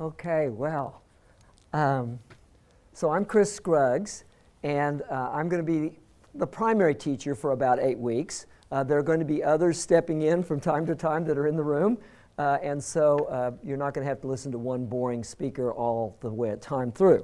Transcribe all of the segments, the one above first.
Okay, well, um, so I'm Chris Scruggs, and uh, I'm going to be the primary teacher for about eight weeks. Uh, there are going to be others stepping in from time to time that are in the room, uh, and so uh, you're not going to have to listen to one boring speaker all the way time through.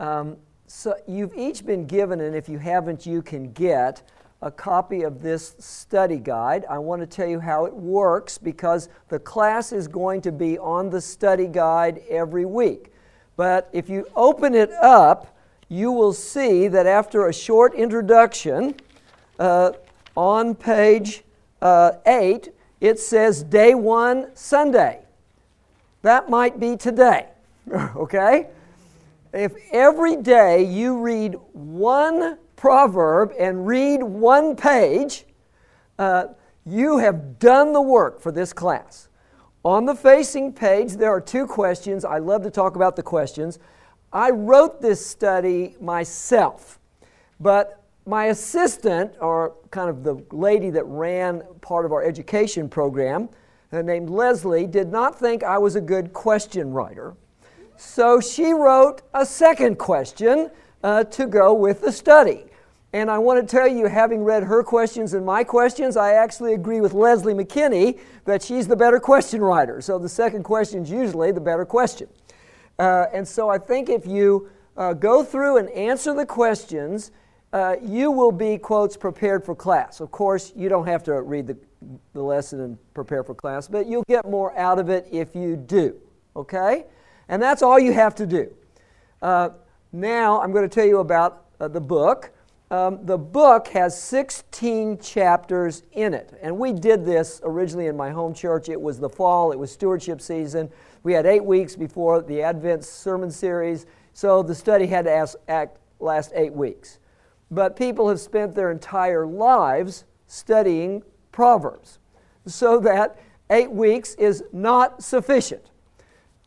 Um, so you've each been given, and if you haven't, you can get a copy of this study guide. I want to tell you how it works because the class is going to be on the study guide every week. But if you open it up, you will see that after a short introduction, uh, on page uh, 8, it says day one, Sunday. That might be today, okay? If every day you read one proverb and read one page, uh, you have done the work for this class. On the facing page, there are two questions. I love to talk about the questions. I wrote this study myself, but my assistant, or kind of the lady that ran part of our education program, named Leslie, did not think I was a good question writer. So she wrote a second question uh, to go with the study. And I want to tell you, having read her questions and my questions, I actually agree with Leslie McKinney that she's the better question writer. So the second question is usually the better question. Uh, and so I think if you uh, go through and answer the questions, uh, you will be, quotes, prepared for class. Of course, you don't have to read the, the lesson and prepare for class, but you'll get more out of it if you do. Okay? And that's all you have to do. Uh, now I'm going to tell you about uh, the book. Um, the book has 16 chapters in it. And we did this originally in my home church. It was the fall, it was stewardship season. We had eight weeks before the Advent sermon series, so the study had to ask, act, last eight weeks. But people have spent their entire lives studying Proverbs, so that eight weeks is not sufficient.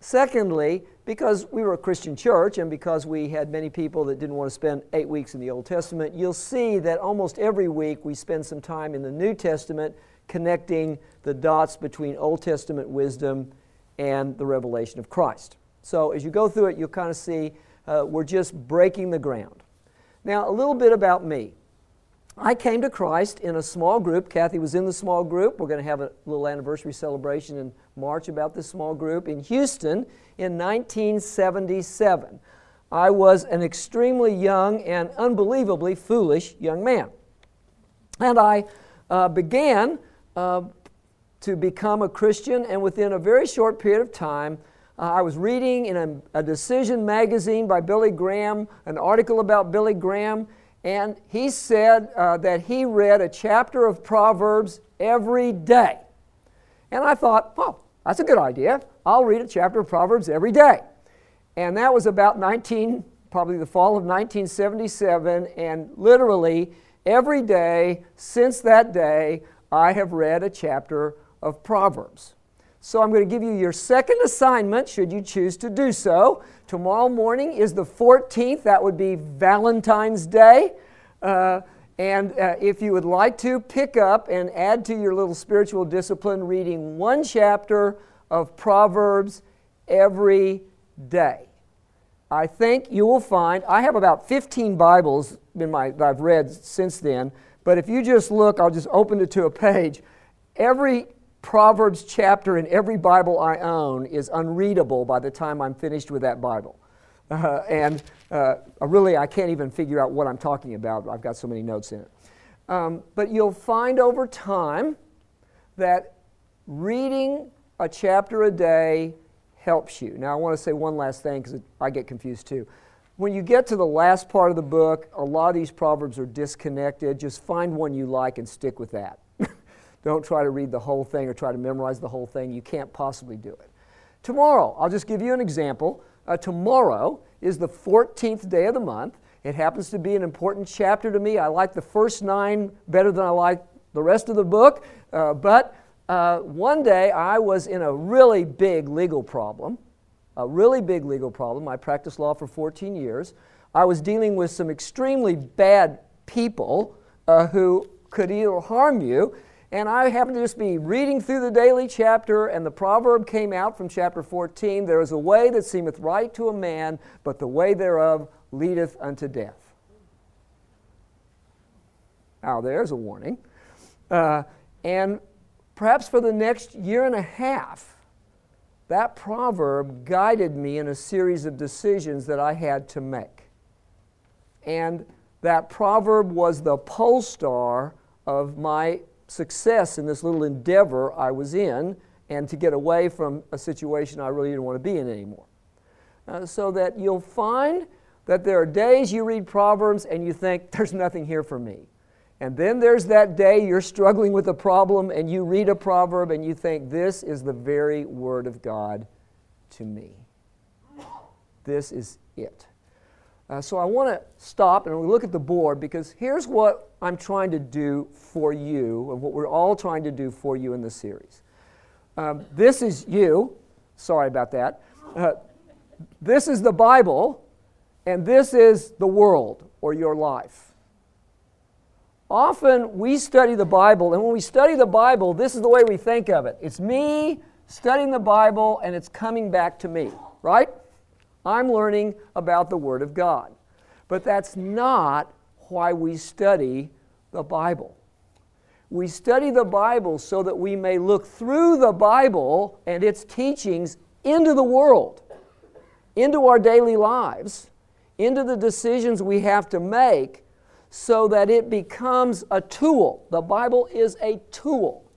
Secondly, because we were a Christian church and because we had many people that didn't want to spend eight weeks in the Old Testament, you'll see that almost every week we spend some time in the New Testament connecting the dots between Old Testament wisdom and the revelation of Christ. So as you go through it, you'll kind of see uh, we're just breaking the ground. Now, a little bit about me. I came to Christ in a small group. Kathy was in the small group. We're going to have a little anniversary celebration in March about this small group in Houston in 1977. I was an extremely young and unbelievably foolish young man. And I uh, began uh, to become a Christian, and within a very short period of time, uh, I was reading in a, a Decision magazine by Billy Graham an article about Billy Graham, and he said uh, that he read a chapter of Proverbs every day. And I thought, oh, that's a good idea. I'll read a chapter of Proverbs every day. And that was about 19, probably the fall of 1977. And literally every day since that day, I have read a chapter of Proverbs. So I'm going to give you your second assignment, should you choose to do so. Tomorrow morning is the 14th. That would be Valentine's Day. Uh, and uh, if you would like to, pick up and add to your little spiritual discipline reading one chapter of Proverbs every day. I think you will find, I have about 15 Bibles in my, that I've read since then, but if you just look, I'll just open it to a page. Every Proverbs chapter in every Bible I own is unreadable by the time I'm finished with that Bible. Uh, and uh, really, I can't even figure out what I'm talking about. I've got so many notes in it. Um, but you'll find over time that reading a chapter a day helps you. Now, I want to say one last thing because I get confused too. When you get to the last part of the book, a lot of these proverbs are disconnected. Just find one you like and stick with that. Don't try to read the whole thing or try to memorize the whole thing. You can't possibly do it. Tomorrow, I'll just give you an example. Uh, tomorrow is the 14th day of the month. It happens to be an important chapter to me. I like the first nine better than I like the rest of the book. Uh, but uh, one day I was in a really big legal problem, a really big legal problem. I practiced law for 14 years. I was dealing with some extremely bad people uh, who could either harm you and I happened to just be reading through the daily chapter, and the proverb came out from chapter 14 There is a way that seemeth right to a man, but the way thereof leadeth unto death. Now, there's a warning. Uh, and perhaps for the next year and a half, that proverb guided me in a series of decisions that I had to make. And that proverb was the pole star of my success in this little endeavor I was in and to get away from a situation I really didn't want to be in anymore. Uh, so that you'll find that there are days you read Proverbs and you think, there's nothing here for me. And then there's that day you're struggling with a problem and you read a proverb and you think, this is the very word of God to me. This is it. Uh, so I want to stop and look at the board because here's what I'm trying to do for you and what we're all trying to do for you in this series. Um, this is you. Sorry about that. Uh, this is the Bible, and this is the world or your life. Often we study the Bible, and when we study the Bible, this is the way we think of it it's me studying the Bible, and it's coming back to me, right? I'm learning about the Word of God. But that's not why we study the Bible. We study the Bible so that we may look through the Bible and its teachings into the world, into our daily lives, into the decisions we have to make, so that it becomes a tool. The Bible is a tool,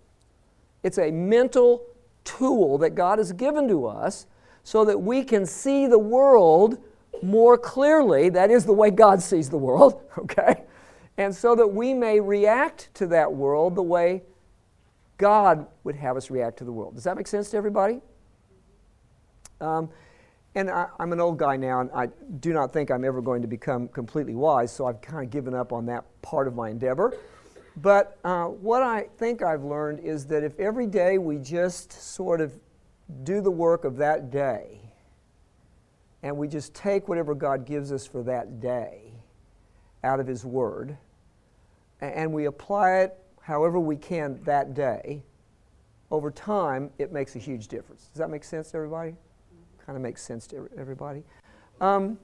it's a mental tool that God has given to us so that we can see the world more clearly. That is the way God sees the world, okay? And so that we may react to that world the way God would have us react to the world. Does that make sense to everybody? Um, and I, am an old guy now, and I do not think I'm ever going to become completely wise, so I've kind of given up on that part of my endeavor. But uh, what I think I've learned is that if every day we just sort of do the work of that day, and we just take whatever God gives us for that day out of His Word, and we apply it however we can that day, over time, it makes a huge difference. Does that make sense to everybody? Kind of makes sense to everybody. Um,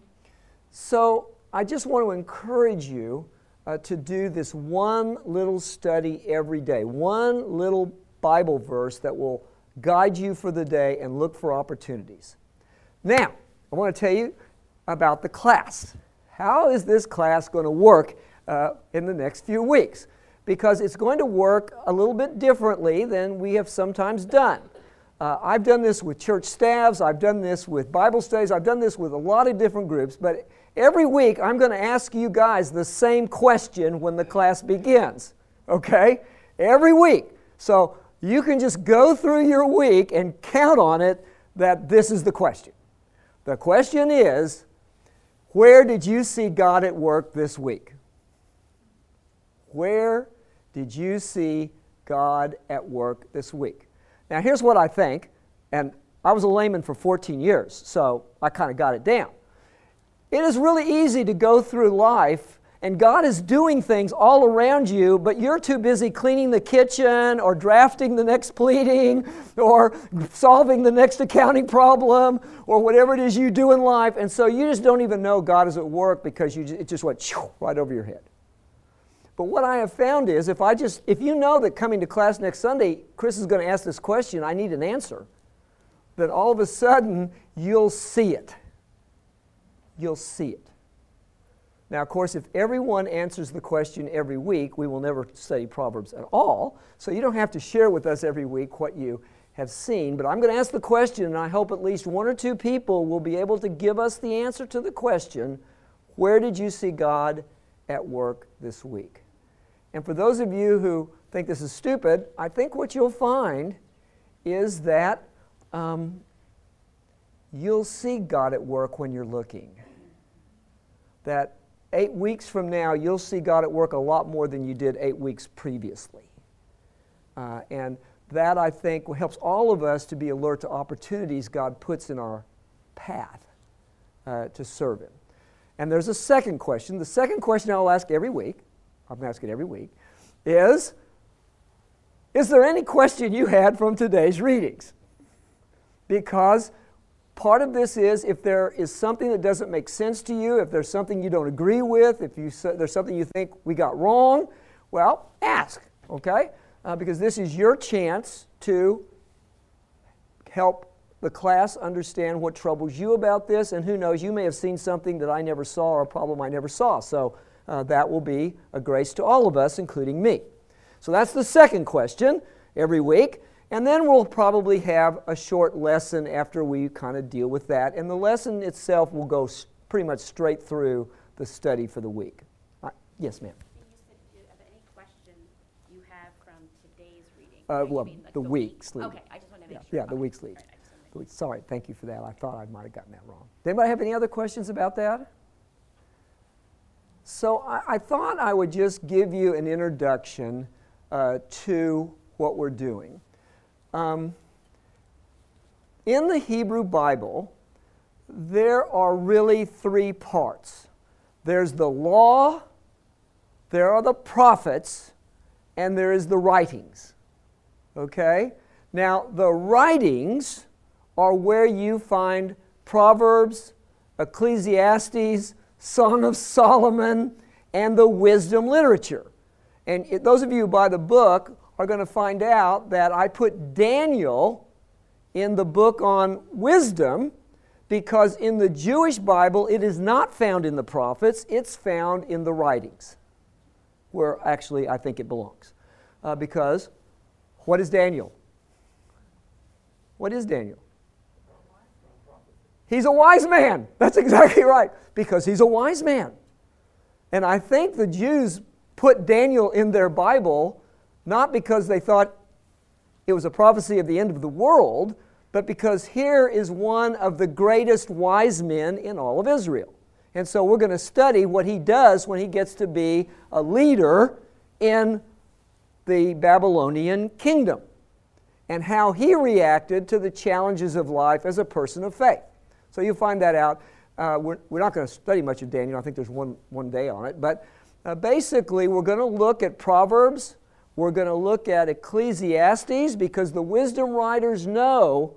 so I just want to encourage you uh, to do this one little study every day, one little Bible verse that will guide you for the day, and look for opportunities. Now, I want to tell you about the class. How is this class going to work uh, in the next few weeks? Because it's going to work a little bit differently than we have sometimes done. Uh, I've done this with church staffs, I've done this with Bible studies, I've done this with a lot of different groups, but every week I'm going to ask you guys the same question when the class begins. Okay? Every week. So you can just go through your week and count on it that this is the question. The question is where did you see God at work this week? Where did you see God at work this week? Now, here's what I think, and I was a layman for 14 years, so I kind of got it down. It is really easy to go through life and God is doing things all around you, but you're too busy cleaning the kitchen or drafting the next pleading or solving the next accounting problem or whatever it is you do in life. And so you just don't even know God is at work because you it just went right over your head. But what I have found is if I just if you know that coming to class next Sunday, Chris is going to ask this question, I need an answer, then all of a sudden you'll see it. You'll see it. Now, of course, if everyone answers the question every week, we will never study Proverbs at all. So you don't have to share with us every week what you have seen. But I'm going to ask the question, and I hope at least one or two people will be able to give us the answer to the question Where did you see God at work this week? And for those of you who think this is stupid, I think what you'll find is that um, you'll see God at work when you're looking. That eight weeks from now, you'll see God at work a lot more than you did eight weeks previously. Uh, and that, I think, helps all of us to be alert to opportunities God puts in our path uh, to serve Him. And there's a second question. The second question I'll ask every week, I'm going to ask it every week, is Is there any question you had from today's readings? Because part of this is if there is something that doesn't make sense to you, if there's something you don't agree with, if you, there's something you think we got wrong, well, ask, okay? Uh, because this is your chance to help the class understand what troubles you about this, and who knows, you may have seen something that I never saw or a problem I never saw. So uh, that will be a grace to all of us, including me. So that's the second question every week. And then we'll probably have a short lesson after we kind of deal with that. And the lesson itself will go pretty much straight through the study for the week. Uh, yes, ma'am. Uh, well, mean, like the, the, week's week. Okay, I just want to make yeah, sure. Yeah, the week's lead. Right, Sorry, thank you for that. I thought I might have gotten that wrong. Does anybody have any other questions about that? So I, I thought I would just give you an introduction uh, to what we're doing. Um, in the Hebrew Bible, there are really three parts there's the law, there are the prophets, and there is the writings. Okay? Now, the writings are where you find Proverbs, Ecclesiastes, Song of Solomon, and the wisdom literature. And it, those of you who buy the book are going to find out that I put Daniel in the book on wisdom because in the Jewish Bible it is not found in the prophets, it's found in the writings, where actually I think it belongs. Uh, because what is Daniel? What is Daniel? He's a wise man. That's exactly right, because he's a wise man. And I think the Jews put Daniel in their Bible not because they thought it was a prophecy of the end of the world, but because here is one of the greatest wise men in all of Israel. And so we're going to study what he does when he gets to be a leader in the Babylonian kingdom and how he reacted to the challenges of life as a person of faith. So you'll find that out. Uh, we're, we're not going to study much of Daniel. I think there's one, one day on it. But uh, basically, we're going to look at Proverbs. We're going to look at Ecclesiastes because the wisdom writers know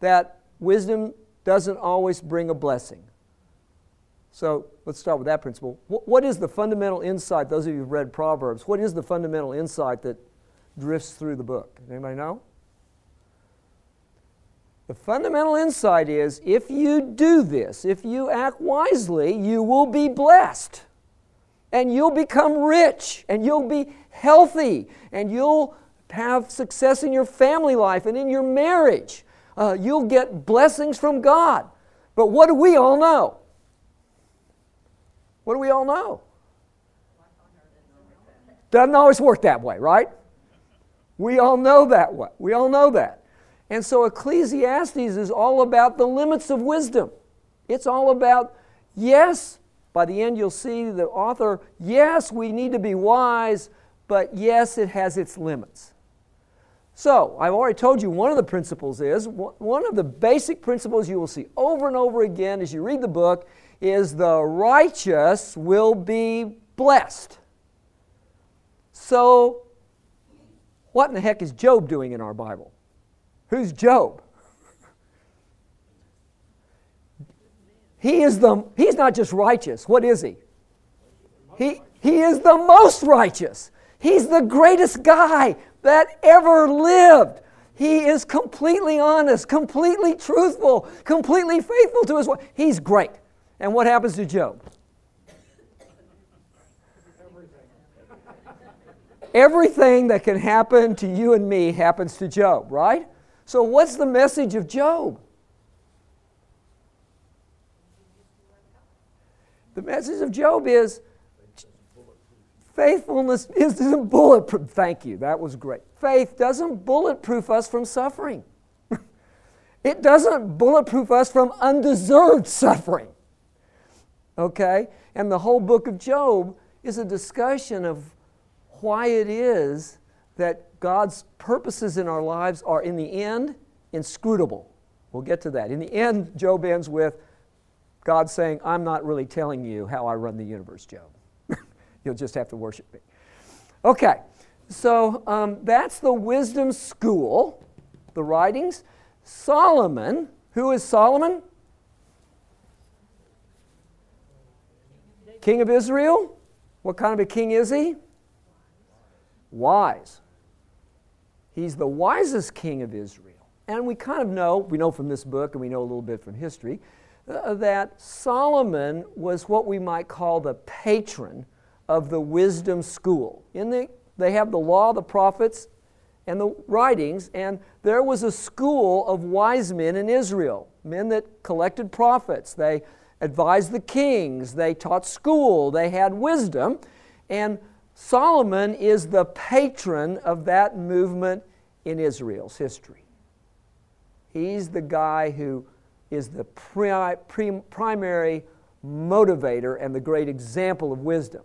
that wisdom doesn't always bring a blessing. So let's start with that principle. What is the fundamental insight, those of you who've read Proverbs, what is the fundamental insight that drifts through the book? Anybody know? The fundamental insight is if you do this, if you act wisely, you will be blessed. And you'll become rich, and you'll be healthy, and you'll have success in your family life and in your marriage. Uh, you'll get blessings from God. But what do we all know? What do we all know? Doesn't always work that way, right? We all know that way. We all know that. And so Ecclesiastes is all about the limits of wisdom. It's all about, yes, by the end you'll see the author, yes, we need to be wise, but yes, it has its limits. So, I've already told you one of the principles is, one of the basic principles you will see over and over again as you read the book is the righteous will be blessed. So, what in the heck is Job doing in our Bible? Who's Job? He is the he's not just righteous. What is he? He he is the most righteous. He's the greatest guy that ever lived. He is completely honest, completely truthful, completely faithful to his wife. He's great. And what happens to Job? Everything that can happen to you and me happens to Job, right? So, what's the message of Job? The message of Job is faithfulness isn't bulletproof. Thank you, that was great. Faith doesn't bulletproof us from suffering, it doesn't bulletproof us from undeserved suffering. Okay? And the whole book of Job is a discussion of why it is that God's purposes in our lives are, in the end, inscrutable. We'll get to that. In the end, Job ends with God saying, I'm not really telling you how I run the universe, Job. You'll just have to worship me. Okay, So um, that's the wisdom school, the writings. Solomon, who is Solomon? King of Israel. What kind of a king is he? Wise. He's the wisest king of Israel. And we kind of know, we know from this book and we know a little bit from history, Uh, that Solomon was what we might call the patron of the wisdom school. In the, they have the law, the prophets, and the writings, and there was a school of wise men in Israel, men that collected prophets. They advised the kings, they taught school, they had wisdom, and Solomon is the patron of that movement in Israel's history. He's the guy who is the pri- pri- primary motivator and the great example of wisdom,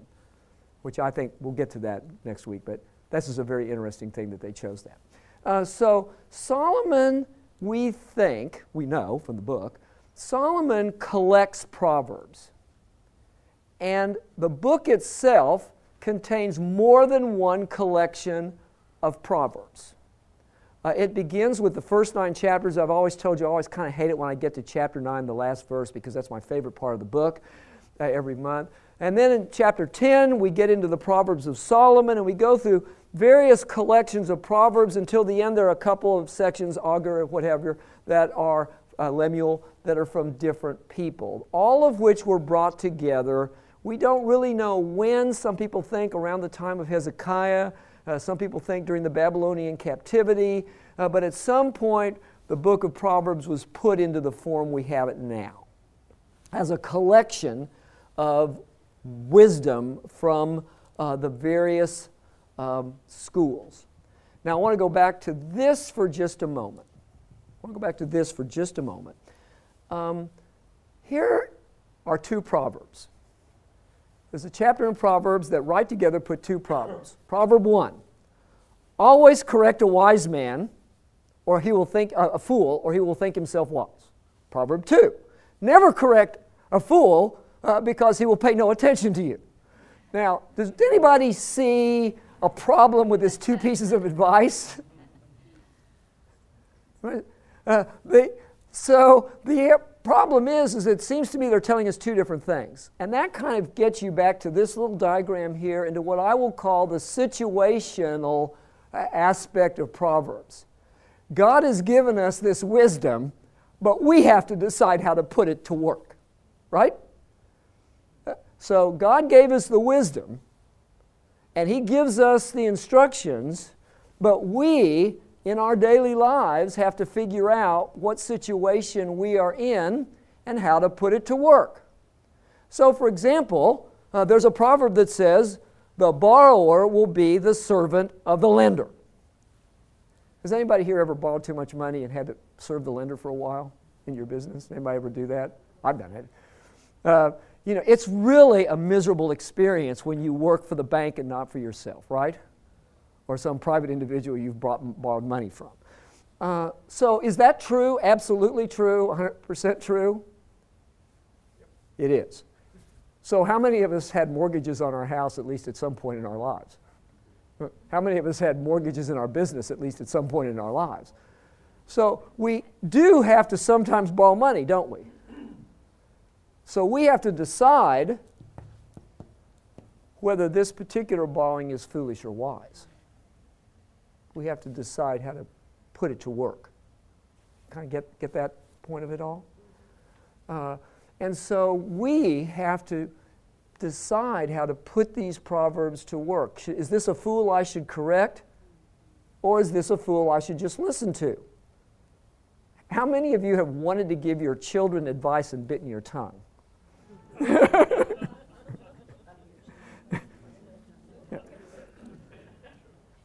which I think we'll get to that next week, but this is a very interesting thing that they chose that. Uh, so, Solomon, we think, we know from the book, Solomon collects Proverbs. And the book itself contains more than one collection of Proverbs. Uh, it begins with the first nine chapters. I've always told you, I always kind of hate it when I get to chapter nine, the last verse, because that's my favorite part of the book uh, every month. And then in chapter 10, we get into the Proverbs of Solomon, and we go through various collections of Proverbs until the end. There are a couple of sections, Agur, whatever, that are uh, Lemuel, that are from different people, all of which were brought together. We don't really know when. Some people think around the time of Hezekiah. Uh, some people think during the Babylonian captivity, uh, but at some point, the book of Proverbs was put into the form we have it now as a collection of wisdom from uh, the various um, schools. Now, I want to go back to this for just a moment. I want to go back to this for just a moment. Um, here are two proverbs. There's a chapter in Proverbs that right together put two proverbs. Proverb 1 Always correct a wise man, or he will think uh, a fool, or he will think himself wise. Proverb 2 Never correct a fool uh, because he will pay no attention to you. Now, does anybody see a problem with these two pieces of advice? uh, they, so the problem is, is it seems to me they're telling us two different things. And that kind of gets you back to this little diagram here into what I will call the situational aspect of Proverbs. God has given us this wisdom, but we have to decide how to put it to work, right? So God gave us the wisdom, and He gives us the instructions, but we, in our daily lives, have to figure out what situation we are in and how to put it to work. So, for example, uh, there's a proverb that says, the borrower will be the servant of the lender. Has anybody here ever borrowed too much money and had to serve the lender for a while in your business? Anybody ever do that? I've done it. Uh, you know, it's really a miserable experience when you work for the bank and not for yourself, right? Or some private individual you've brought, borrowed money from. Uh, so, is that true? Absolutely true? 100% true? It is. So, how many of us had mortgages on our house at least at some point in our lives? How many of us had mortgages in our business at least at some point in our lives? So, we do have to sometimes borrow money, don't we? So, we have to decide whether this particular borrowing is foolish or wise. We have to decide how to put it to work. Kind of get, get that point of it all? Uh, and so we have to decide how to put these proverbs to work. Is this a fool I should correct? Or is this a fool I should just listen to? How many of you have wanted to give your children advice and bitten your tongue?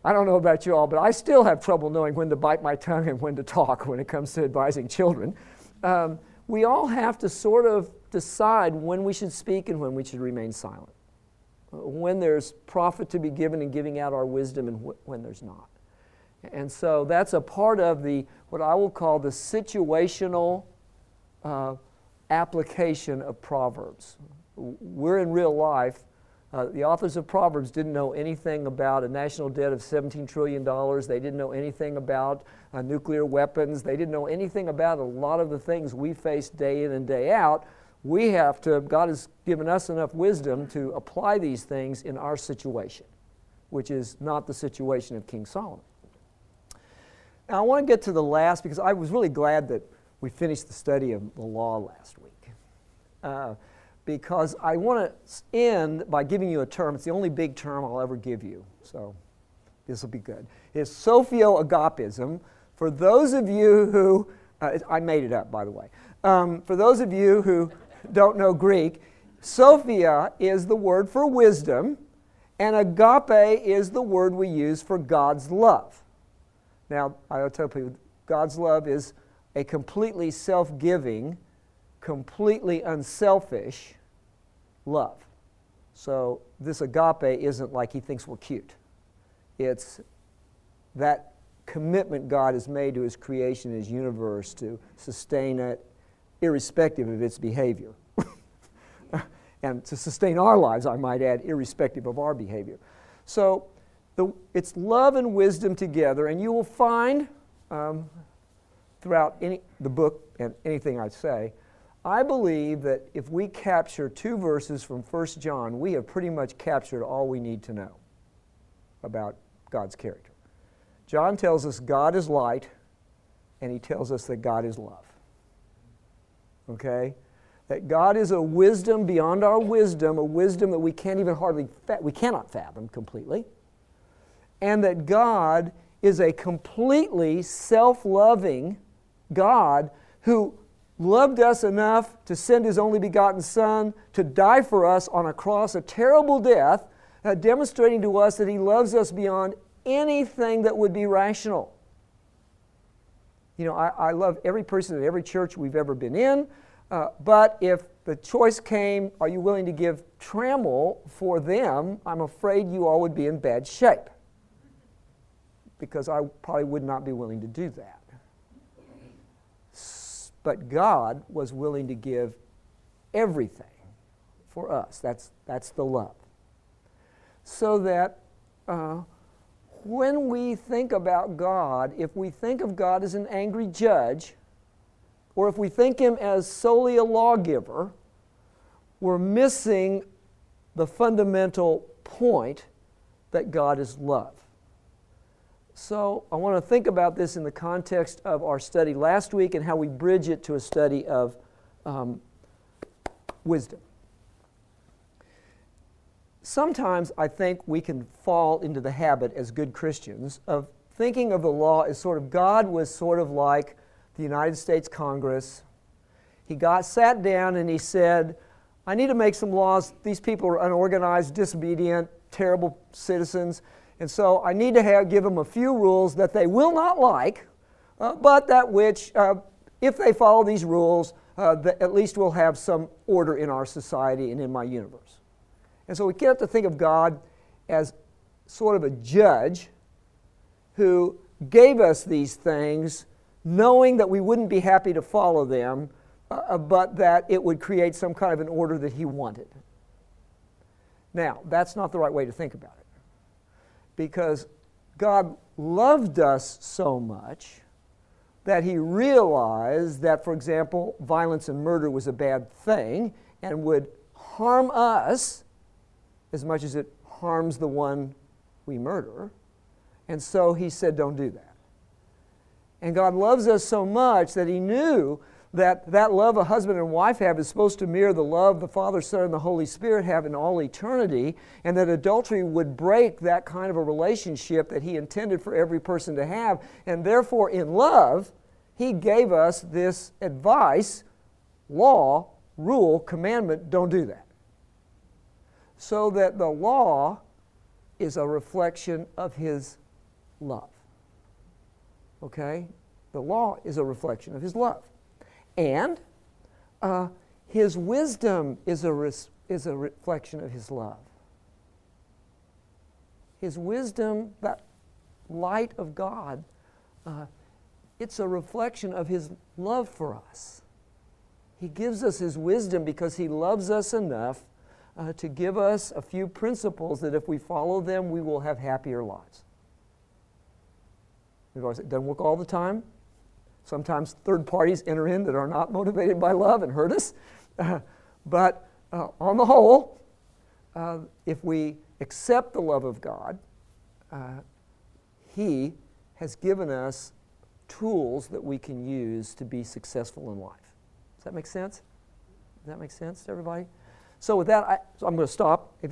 I don't know about you all, but I still have trouble knowing when to bite my tongue and when to talk when it comes to advising children. Um, we all have to sort of decide when we should speak and when we should remain silent, when there's profit to be given in giving out our wisdom and wh- when there's not. And so that's a part of the what I will call the situational uh, application of Proverbs. We're in real life Uh, the authors of Proverbs didn't know anything about a national debt of $17 trillion. They didn't know anything about uh, nuclear weapons. They didn't know anything about a lot of the things we face day in and day out. We have to, God has given us enough wisdom to apply these things in our situation, which is not the situation of King Solomon. Now, I want to get to the last because I was really glad that we finished the study of the law last week. Uh, because I want to end by giving you a term. It's the only big term I'll ever give you, so this will be good. It's sophio-agapism. For those of you who, uh, I made it up, by the way. Um, for those of you who don't know Greek, Sophia is the word for wisdom, and agape is the word we use for God's love. Now, I'll tell people God's love is a completely self giving, completely unselfish love. So this agape isn't like he thinks we're cute. It's that commitment God has made to his creation, his universe, to sustain it, irrespective of its behavior. and to sustain our lives, I might add, irrespective of our behavior. So the, it's love and wisdom together, and you will find um, throughout any, the book and anything I say, I believe that if we capture two verses from 1 John, we have pretty much captured all we need to know about God's character. John tells us God is light, and he tells us that God is love. Okay? That God is a wisdom beyond our wisdom, a wisdom that we can't even hardly, fa- we cannot fathom completely. And that God is a completely self loving God who loved us enough to send his only begotten Son to die for us on a cross, a terrible death, uh, demonstrating to us that he loves us beyond anything that would be rational. You know, I, I love every person at every church we've ever been in, uh, but if the choice came, are you willing to give trammel for them, I'm afraid you all would be in bad shape. Because I probably would not be willing to do that. But God was willing to give everything for us. That's, that's the love. So that uh, when we think about God, if we think of God as an angry judge, or if we think Him as solely a lawgiver, we're missing the fundamental point that God is love. So I want to think about this in the context of our study last week and how we bridge it to a study of um, wisdom. Sometimes I think we can fall into the habit as good Christians of thinking of the law as sort of God was sort of like the United States Congress. He got sat down and he said, I need to make some laws. These people are unorganized, disobedient, terrible citizens. And so I need to have, give them a few rules that they will not like, uh, but that which, uh, if they follow these rules, uh, at least we'll have some order in our society and in my universe. And so we get to think of God as sort of a judge who gave us these things knowing that we wouldn't be happy to follow them, uh, uh, but that it would create some kind of an order that he wanted. Now, that's not the right way to think about it because God loved us so much that he realized that, for example, violence and murder was a bad thing and would harm us as much as it harms the one we murder. And so he said, Don't do that. And God loves us so much that he knew that that love a husband and wife have is supposed to mirror the love the Father, Son, and the Holy Spirit have in all eternity, and that adultery would break that kind of a relationship that He intended for every person to have. And therefore, in love, He gave us this advice law, rule, commandment don't do that. So that the law is a reflection of His love. Okay? The law is a reflection of His love. And uh, his wisdom is a, res- is a reflection of his love. His wisdom, that light of God, uh, it's a reflection of his love for us. He gives us his wisdom because he loves us enough uh, to give us a few principles that if we follow them, we will have happier lives. It doesn't work all the time. Sometimes third parties enter in that are not motivated by love and hurt us. Uh, but uh, on the whole, uh, if we accept the love of God, uh, He has given us tools that we can use to be successful in life. Does that make sense? Does that make sense to everybody? So with that, I, I'm going to stop. If,